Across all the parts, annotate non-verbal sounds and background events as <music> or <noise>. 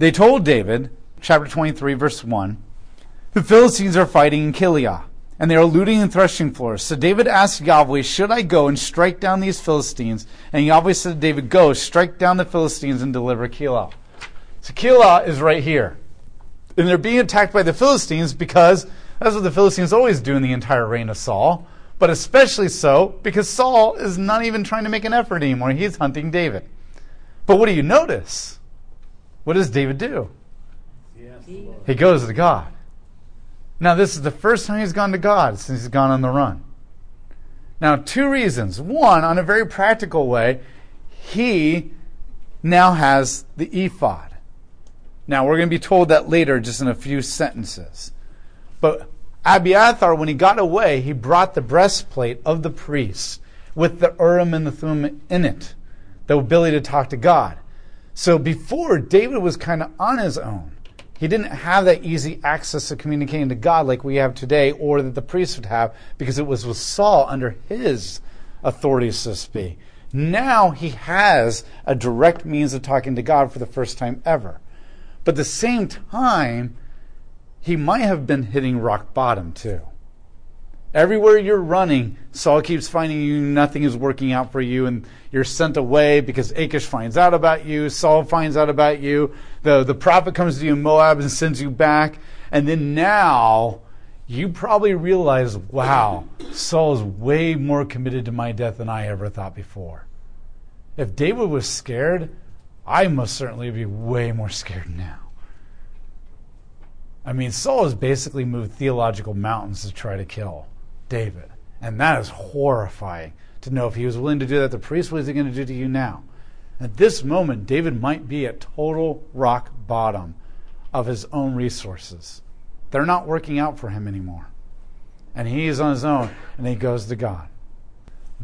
They told David, chapter 23, verse 1, the Philistines are fighting in Keilah, and they are looting and threshing floors. So David asked Yahweh, Should I go and strike down these Philistines? And Yahweh said to David, Go, strike down the Philistines and deliver Keilah. So Keilah is right here. And they're being attacked by the Philistines because that's what the Philistines always do in the entire reign of Saul. But especially so because Saul is not even trying to make an effort anymore. He's hunting David. But what do you notice? What does David do? He goes to God. Now, this is the first time he's gone to God since he's gone on the run. Now, two reasons. One, on a very practical way, he now has the ephod. Now, we're going to be told that later, just in a few sentences. But Abiathar, when he got away, he brought the breastplate of the priest with the Urim and the Thummim in it, the ability to talk to God. So before, David was kind of on his own. He didn't have that easy access to communicating to God like we have today, or that the priests would have, because it was with Saul under his authority, so to speak. Now he has a direct means of talking to God for the first time ever. But at the same time, he might have been hitting rock bottom too. Everywhere you're running, Saul keeps finding you, nothing is working out for you, and you're sent away because Achish finds out about you, Saul finds out about you, the, the prophet comes to you in Moab and sends you back, and then now you probably realize, wow, Saul is way more committed to my death than I ever thought before. If David was scared, I must certainly be way more scared now. I mean, Saul has basically moved theological mountains to try to kill David. And that is horrifying to know if he was willing to do that, the priest, what is he going to do to you now? At this moment, David might be at total rock bottom of his own resources. They're not working out for him anymore. And he is on his own, and he goes to God.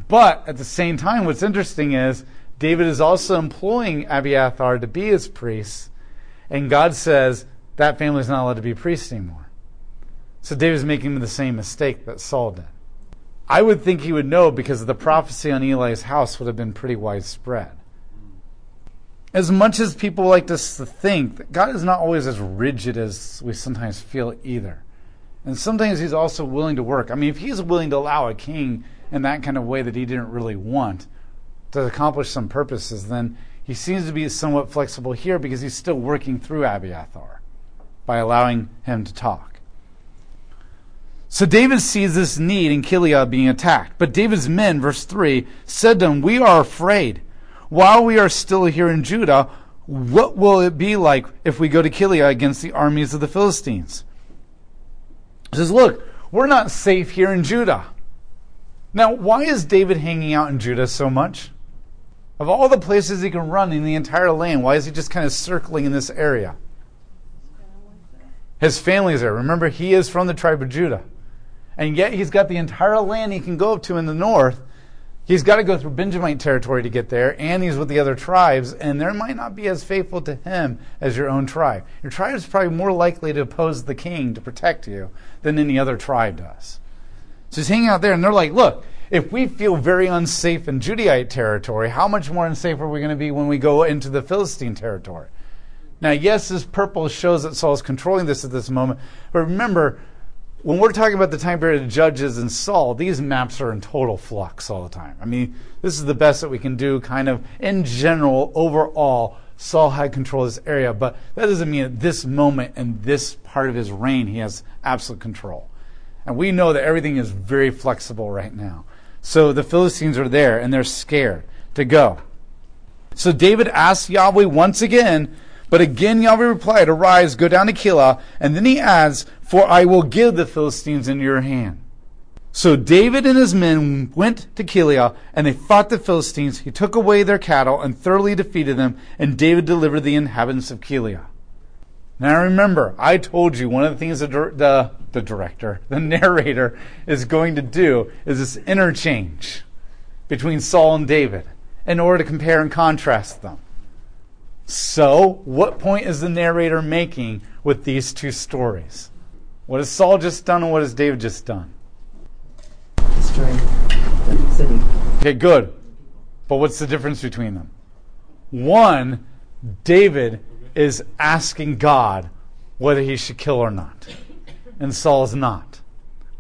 But at the same time, what's interesting is David is also employing Abiathar to be his priest, and God says that family is not allowed to be priests anymore. So David's making the same mistake that Saul did. I would think he would know because the prophecy on Eli's house would have been pretty widespread. As much as people like to think that God is not always as rigid as we sometimes feel either. And sometimes he's also willing to work. I mean, if he's willing to allow a king in that kind of way that he didn't really want to accomplish some purposes, then he seems to be somewhat flexible here because he's still working through Abiathar by allowing him to talk. So David sees this need in Keilah being attacked. But David's men, verse 3, said to him, We are afraid. While we are still here in Judah, what will it be like if we go to Keilah against the armies of the Philistines? He says, Look, we're not safe here in Judah. Now, why is David hanging out in Judah so much? Of all the places he can run in the entire land, why is he just kind of circling in this area? His family's there. Remember, he is from the tribe of Judah and yet he's got the entire land he can go up to in the north. He's got to go through Benjamite territory to get there, and he's with the other tribes, and there might not be as faithful to him as your own tribe. Your tribe is probably more likely to oppose the king to protect you than any other tribe does. So he's hanging out there, and they're like, look, if we feel very unsafe in Judahite territory, how much more unsafe are we going to be when we go into the Philistine territory? Now, yes, this purple shows that Saul is controlling this at this moment, but remember, when we're talking about the time period of Judges and Saul, these maps are in total flux all the time. I mean, this is the best that we can do, kind of in general, overall. Saul had control of this area, but that doesn't mean at this moment and this part of his reign he has absolute control. And we know that everything is very flexible right now. So the Philistines are there and they're scared to go. So David asks Yahweh once again but again Yahweh replied, Arise, go down to Keilah. And then he adds, For I will give the Philistines into your hand. So David and his men went to Keilah, and they fought the Philistines. He took away their cattle and thoroughly defeated them, and David delivered the inhabitants of Keilah. Now remember, I told you one of the things the, the, the director, <laughs> the narrator, is going to do is this interchange between Saul and David in order to compare and contrast them. So, what point is the narrator making with these two stories? What has Saul just done and what has David just done? Destroying the city. Okay, good. But what's the difference between them? One, David is asking God whether he should kill or not. And Saul's not.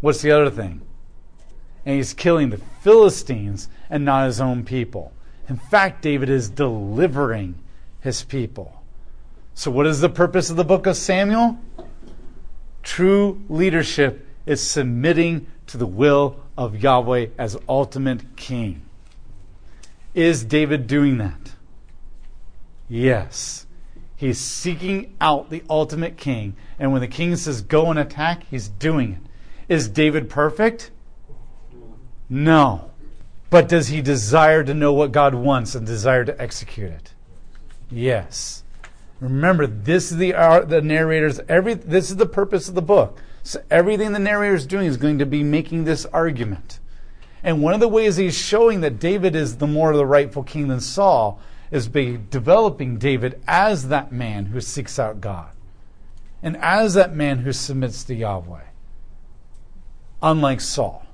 What's the other thing? And he's killing the Philistines and not his own people. In fact, David is delivering his people. So, what is the purpose of the book of Samuel? True leadership is submitting to the will of Yahweh as ultimate king. Is David doing that? Yes. He's seeking out the ultimate king. And when the king says go and attack, he's doing it. Is David perfect? No. But does he desire to know what God wants and desire to execute it? Yes. Remember, this is the uh, the narrator's every. This is the purpose of the book. So everything the narrator is doing is going to be making this argument. And one of the ways he's showing that David is the more the rightful king than Saul is by developing David as that man who seeks out God and as that man who submits to Yahweh, unlike Saul.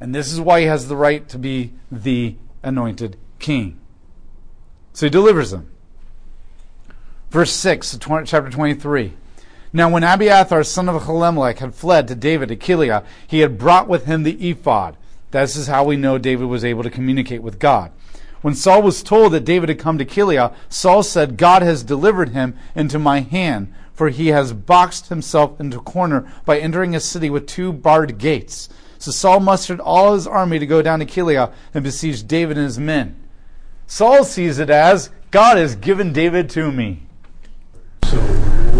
And this is why he has the right to be the anointed king. So he delivers him. Verse 6, chapter 23. Now, when Abiathar, son of Ahimelech, had fled to David at Keilah, he had brought with him the ephod. This is how we know David was able to communicate with God. When Saul was told that David had come to Keilah, Saul said, God has delivered him into my hand, for he has boxed himself into a corner by entering a city with two barred gates. So Saul mustered all his army to go down to Keilah and besiege David and his men. Saul sees it as God has given David to me.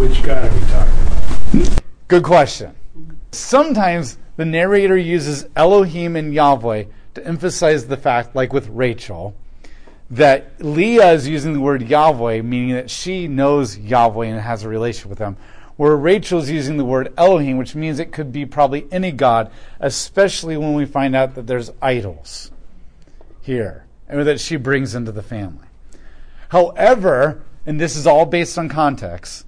Which God are we talking about? Good question. Sometimes the narrator uses Elohim and Yahweh to emphasize the fact, like with Rachel, that Leah is using the word Yahweh, meaning that she knows Yahweh and has a relationship with him, where Rachel is using the word Elohim, which means it could be probably any god, especially when we find out that there's idols here, and that she brings into the family. However, and this is all based on context,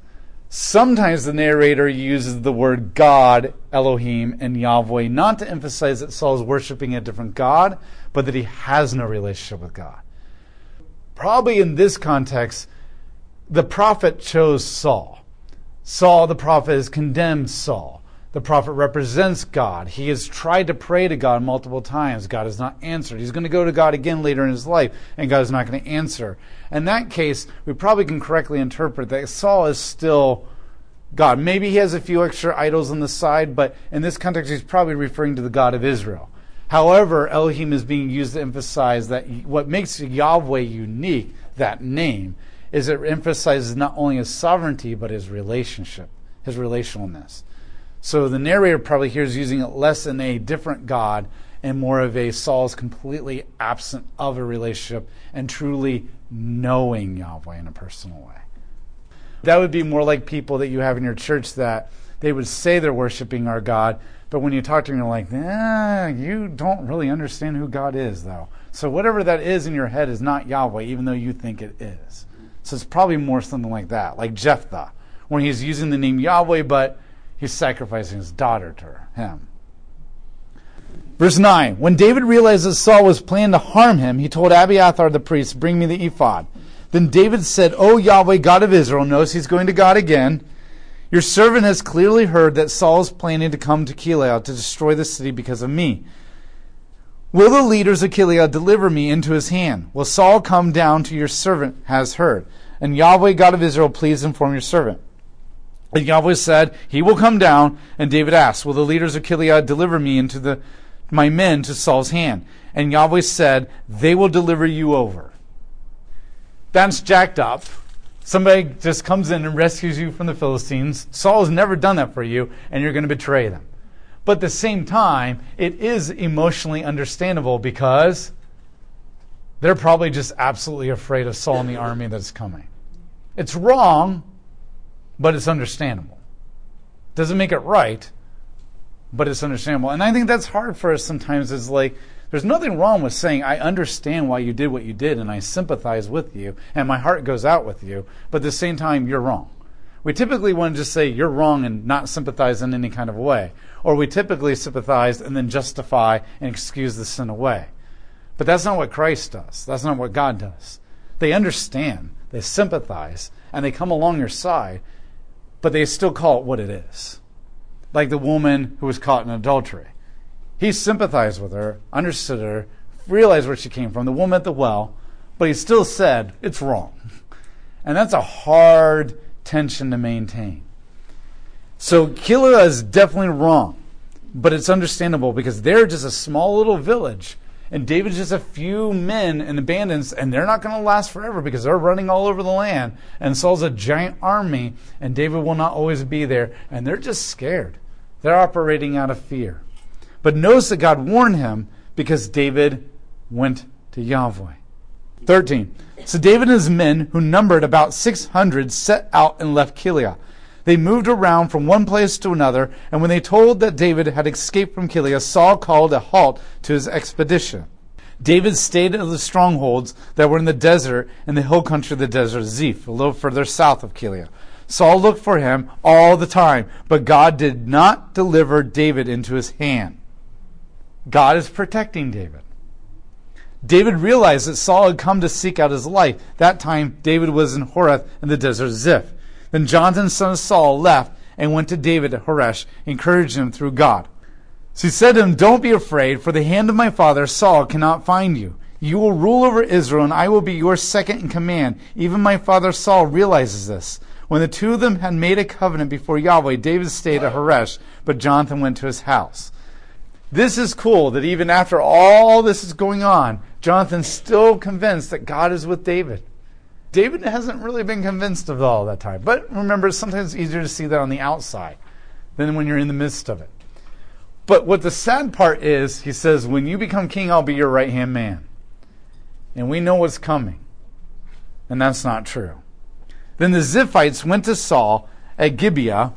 sometimes the narrator uses the word God, Elohim, and Yahweh not to emphasize that Saul is worshiping a different God, but that he has no relationship with God. Probably in this context, the prophet chose Saul. Saul, the prophet, has condemned Saul. The prophet represents God. He has tried to pray to God multiple times. God has not answered. He's going to go to God again later in his life, and God is not going to answer. In that case, we probably can correctly interpret that Saul is still God. Maybe he has a few extra idols on the side, but in this context, he's probably referring to the God of Israel. However, Elohim is being used to emphasize that what makes Yahweh unique, that name, is it emphasizes not only his sovereignty, but his relationship, his relationalness. So the narrator probably here is using it less in a different God and more of a Saul's completely absent of a relationship and truly knowing Yahweh in a personal way. That would be more like people that you have in your church that they would say they're worshiping our God, but when you talk to them, you're like, eh, you don't really understand who God is, though. So whatever that is in your head is not Yahweh, even though you think it is. So it's probably more something like that, like Jephthah, when he's using the name Yahweh, but he's sacrificing his daughter to him. Verse 9 When David realized that Saul was planning to harm him, he told Abiathar the priest, Bring me the ephod. Then David said, O Yahweh, God of Israel, knows he's going to God again. Your servant has clearly heard that Saul is planning to come to Keilah to destroy the city because of me. Will the leaders of Keilah deliver me into his hand? Will Saul come down to your servant has heard? And Yahweh, God of Israel, please inform your servant. And Yahweh said, He will come down. And David asked, Will the leaders of Keilah deliver me into the, my men to Saul's hand? And Yahweh said, They will deliver you over. That's jacked up. Somebody just comes in and rescues you from the Philistines. Saul has never done that for you, and you're going to betray them. But at the same time, it is emotionally understandable because they're probably just absolutely afraid of Saul and the army that's coming. It's wrong, but it's understandable. Doesn't make it right, but it's understandable. And I think that's hard for us sometimes is like, there's nothing wrong with saying, I understand why you did what you did and I sympathize with you and my heart goes out with you, but at the same time, you're wrong. We typically want to just say you're wrong and not sympathize in any kind of way. Or we typically sympathize and then justify and excuse the sin away. But that's not what Christ does. That's not what God does. They understand they sympathize, and they come along your side, but they still call it what it is. Like the woman who was caught in adultery. He sympathized with her, understood her, realized where she came from, the woman at the well, but he still said, it's wrong. <laughs> And that's a hard tension to maintain. So Keilah is definitely wrong, but it's understandable because they're just a small little village, and David's just a few men and abandons, and they're not going to last forever because they're running all over the land, and Saul's a giant army, and David will not always be there, and they're just scared. They're operating out of fear. But notice that God warned him because David went to Yahweh. 13. So David and his men, who numbered about 600, set out and left Keilah. They moved around from one place to another, and when they told that David had escaped from Keilah, Saul called a halt to his expedition. David stayed at the strongholds that were in the desert, in the hill country of the desert Ziph, a little further south of Keilah. Saul looked for him all the time, but God did not deliver David into his hand. God is protecting David. David realized that Saul had come to seek out his life. That time, David was in Horesh in the desert Ziph. Then Jonathan, son of Saul, left and went to David at Horesh, encouraged him through God. So he said to him, Don't be afraid, for the hand of my father Saul cannot find you. You will rule over Israel, and I will be your second in command. Even my father Saul realizes this. When the two of them had made a covenant before Yahweh, David stayed at Horesh, but Jonathan went to his house. This is cool that even after all this is going on, Jonathan's still convinced that God is with David. David hasn't really been convinced of all that time. But remember, it's sometimes it's easier to see that on the outside than when you're in the midst of it. But what the sad part is, he says, when you become king, I'll be your right hand man. And we know what's coming. And that's not true. Then the Ziphites went to Saul at Gibeah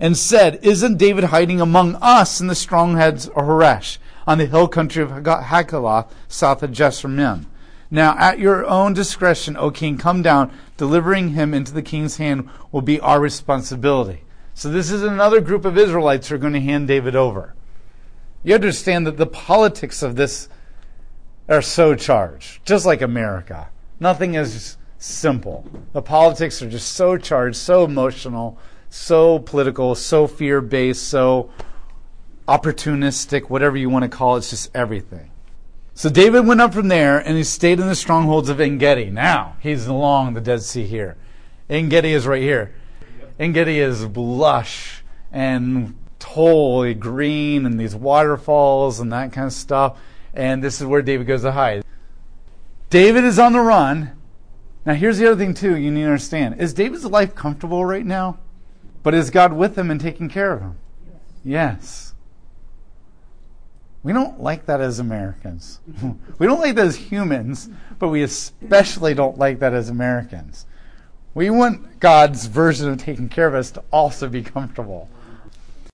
and said, Isn't David hiding among us in the strongheads of Horesh, on the hill country of Hachilah, south of Jeshimon? Now, at your own discretion, O king, come down. Delivering him into the king's hand will be our responsibility. So, this is another group of Israelites who are going to hand David over. You understand that the politics of this are so charged, just like America. Nothing is simple. The politics are just so charged, so emotional so political, so fear based, so opportunistic, whatever you want to call it, it's just everything. So David went up from there and he stayed in the strongholds of Engedi. Now he's along the Dead Sea here. Engedi is right here. Engedi is lush and totally green and these waterfalls and that kind of stuff. And this is where David goes to hide. David is on the run. Now here's the other thing too you need to understand. Is David's life comfortable right now? But is God with him and taking care of him? Yes. We don't like that as Americans. <laughs> we don't like that as humans, but we especially don't like that as Americans. We want God's version of taking care of us to also be comfortable.